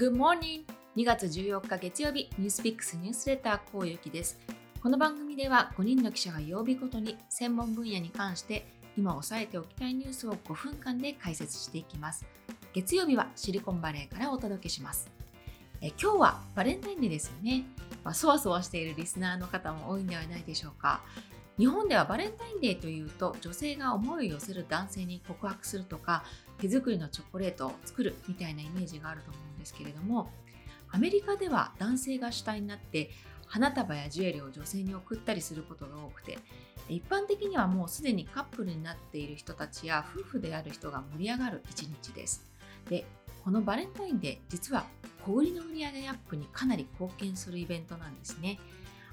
Good morning! 2月14日月曜日、ニュースピックスニュースレターこうゆきです。この番組では5人の記者が曜日ごとに専門分野に関して今押さえておきたいニュースを5分間で解説していきます。月曜日はシリコンバレーからお届けします。え今日はバレンタインデーですよね。まあ、そわそわしているリスナーの方も多いんではないでしょうか。日本ではバレンタインデーというと女性が思いを寄せる男性に告白するとか手作りのチョコレートを作るみたいなイメージがあると思うんですけれどもアメリカでは男性が主体になって花束やジュエリーを女性に送ったりすることが多くて一般的にはもうすでにカップルになっている人たちや夫婦である人が盛り上がる一日ですでこのバレンタインデー実は小売の売上アップにかなり貢献するイベントなんですね。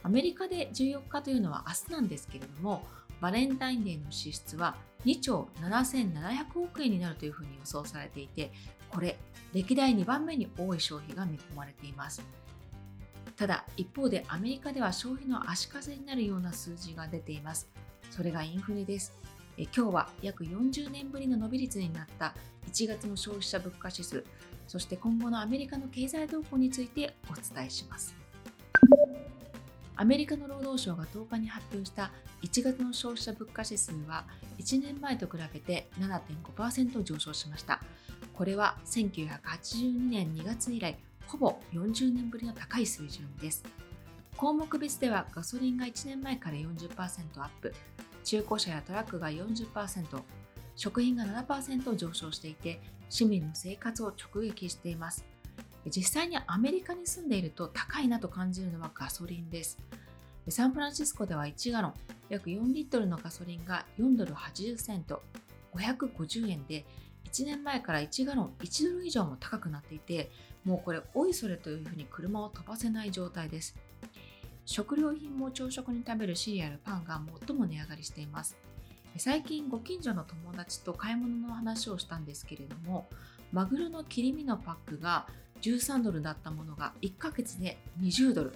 アメリカで14日というのは明日なんですけれどもバレンタインデーの支出は2兆7700億円になるというふうに予想されていてこれ歴代2番目に多い消費が見込まれています。ただ一方でアメリカでは消費の足かせになるような数字が出ています。それがインフレです。え今日は約40年ぶりの伸び率になった1月の消費者物価指数そして今後のアメリカの経済動向についてお伝えしますアメリカの労働省が10日に発表した1月の消費者物価指数は1年前と比べて7.5%上昇しました。これは1982年2月以来、ほぼ40年ぶりの高い水準です。項目別ではガソリンが1年前から40%アップ、中古車やトラックが40%、食品が7%上昇していて、市民の生活を直撃しています。実際にアメリカに住んでいると高いなと感じるのはガソリンです。サンフランシスコでは1ガロン、約4リットルのガソリンが4ドル80セント、550円で、1年前から1ガロン1ドル以上も高くなっていて、もうこれ、おいそれというふうに車を飛ばせない状態です。食料品も朝食に食べるシリアル、パンが最も値上がりしています。最近ご近所の友達と買い物の話をしたんですけれどもマグロの切り身のパックが13ドルだったものが1ヶ月で20ドル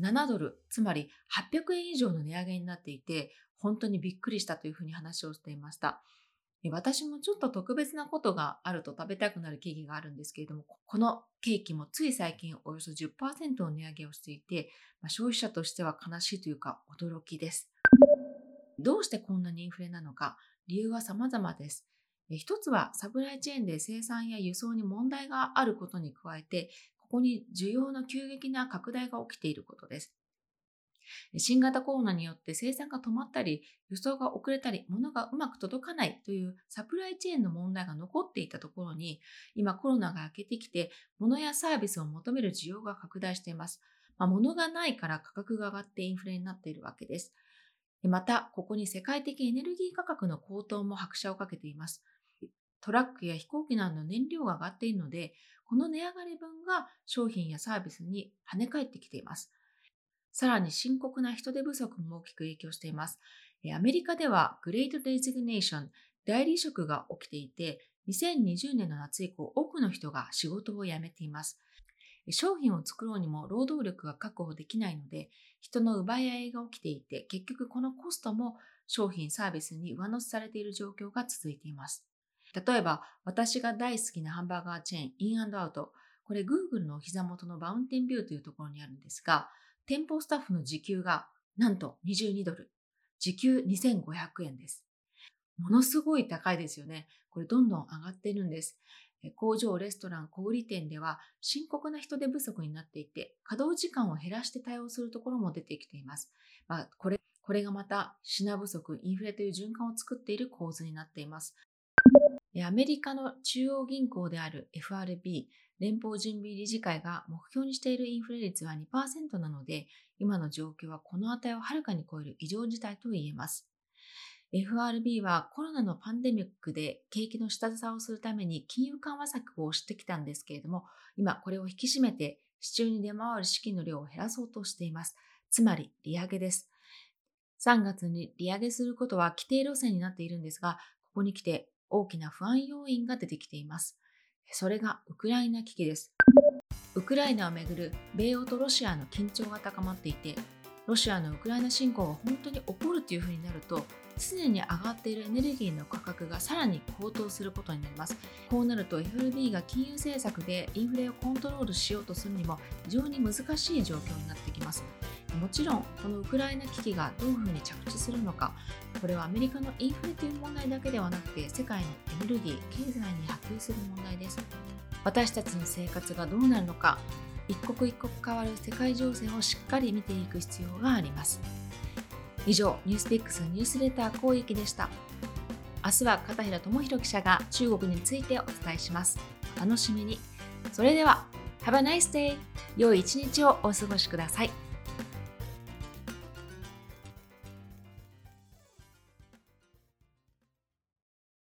7ドル、つまり800円以上の値上げになっていて、本当にびっくりしたというふうに話をしていました。私もちょっと特別なことがあると食べたくなるケーキがあるんですけれども、このケーキもつい最近およそ10%の値上げをしていて、まあ、消費者としては悲しいというか驚きです。どうしてこんなにインフレなのか、理由は様々です。一つはサプライチェーンで生産や輸送に問題があることに加えて、ここに需要の急激な拡大が起きていることです。新型コロナによって生産が止まったり、輸送が遅れたり、物がうまく届かないというサプライチェーンの問題が残っていたところに、今コロナが明けてきて、物やサービスを求める需要が拡大しています。まあ、物がないから価格が上がってインフレになっているわけです。また、ここに世界的エネルギー価格の高騰も拍車をかけています。トラックや飛行機などの燃料が上がっているので、この値上がり分が商品やサービスに跳ね返ってきています。さらに深刻な人手不足も大きく影響しています。アメリカではグレートレジグネーション、代理職が起きていて、2020年の夏以降、多くの人が仕事を辞めています。商品を作ろうにも労働力が確保できないので、人の奪い合いが起きていて、結局このコストも商品サービスに上乗せされている状況が続いています。例えば、私が大好きなハンバーガーチェーン、インアウト。これ Google の膝元のバウンテンビューというところにあるんですが、店舗スタッフの時給がなんと22ドル。時給2500円です。ものすごい高いですよね。これどんどん上がってるんです。工場、レストラン、小売店では深刻な人手不足になっていて、稼働時間を減らして対応するところも出てきています。まあ、これこれがまた品不足、インフレという循環を作っている構図になっています。アメリカの中央銀行である FRB、連邦準備理事会が目標にしているインフレ率は2%なので、今の状況はこの値をはるかに超える異常事態と言えます。FRB はコロナのパンデミックで景気の下支えをするために金融緩和策をしてきたんですけれども、今これを引き締めて市中に出回る資金の量を減らそうとしています。つまり利上げです。3月に利上げすることは規定路線になっているんですが、ここに来て大きな不安要因が出てきています。それがウクライナ危機です。ウクライナをめぐる米欧とロシアの緊張が高まっていて、ロシアのウクライナ侵攻が本当に起こるというふうになると常に上がっているエネルギーの価格がさらに高騰することになります。こうなると FRB が金融政策でインフレをコントロールしようとするにも非常に難しい状況になってきます。もちろんこのウクライナ危機がどういうふうに着地するのかこれはアメリカのインフレという問題だけではなくて世界のエネルギー経済に波及する問題です。私たちの生活がどうなるのか一刻一刻変わる世界情勢をしっかり見ていく必要があります。以上ニュースピックスニュースレター講義でした。明日は片平智弘記者が中国についてお伝えします。お楽しみに。それでは Have a nice day! 良い一日をお過ごしください。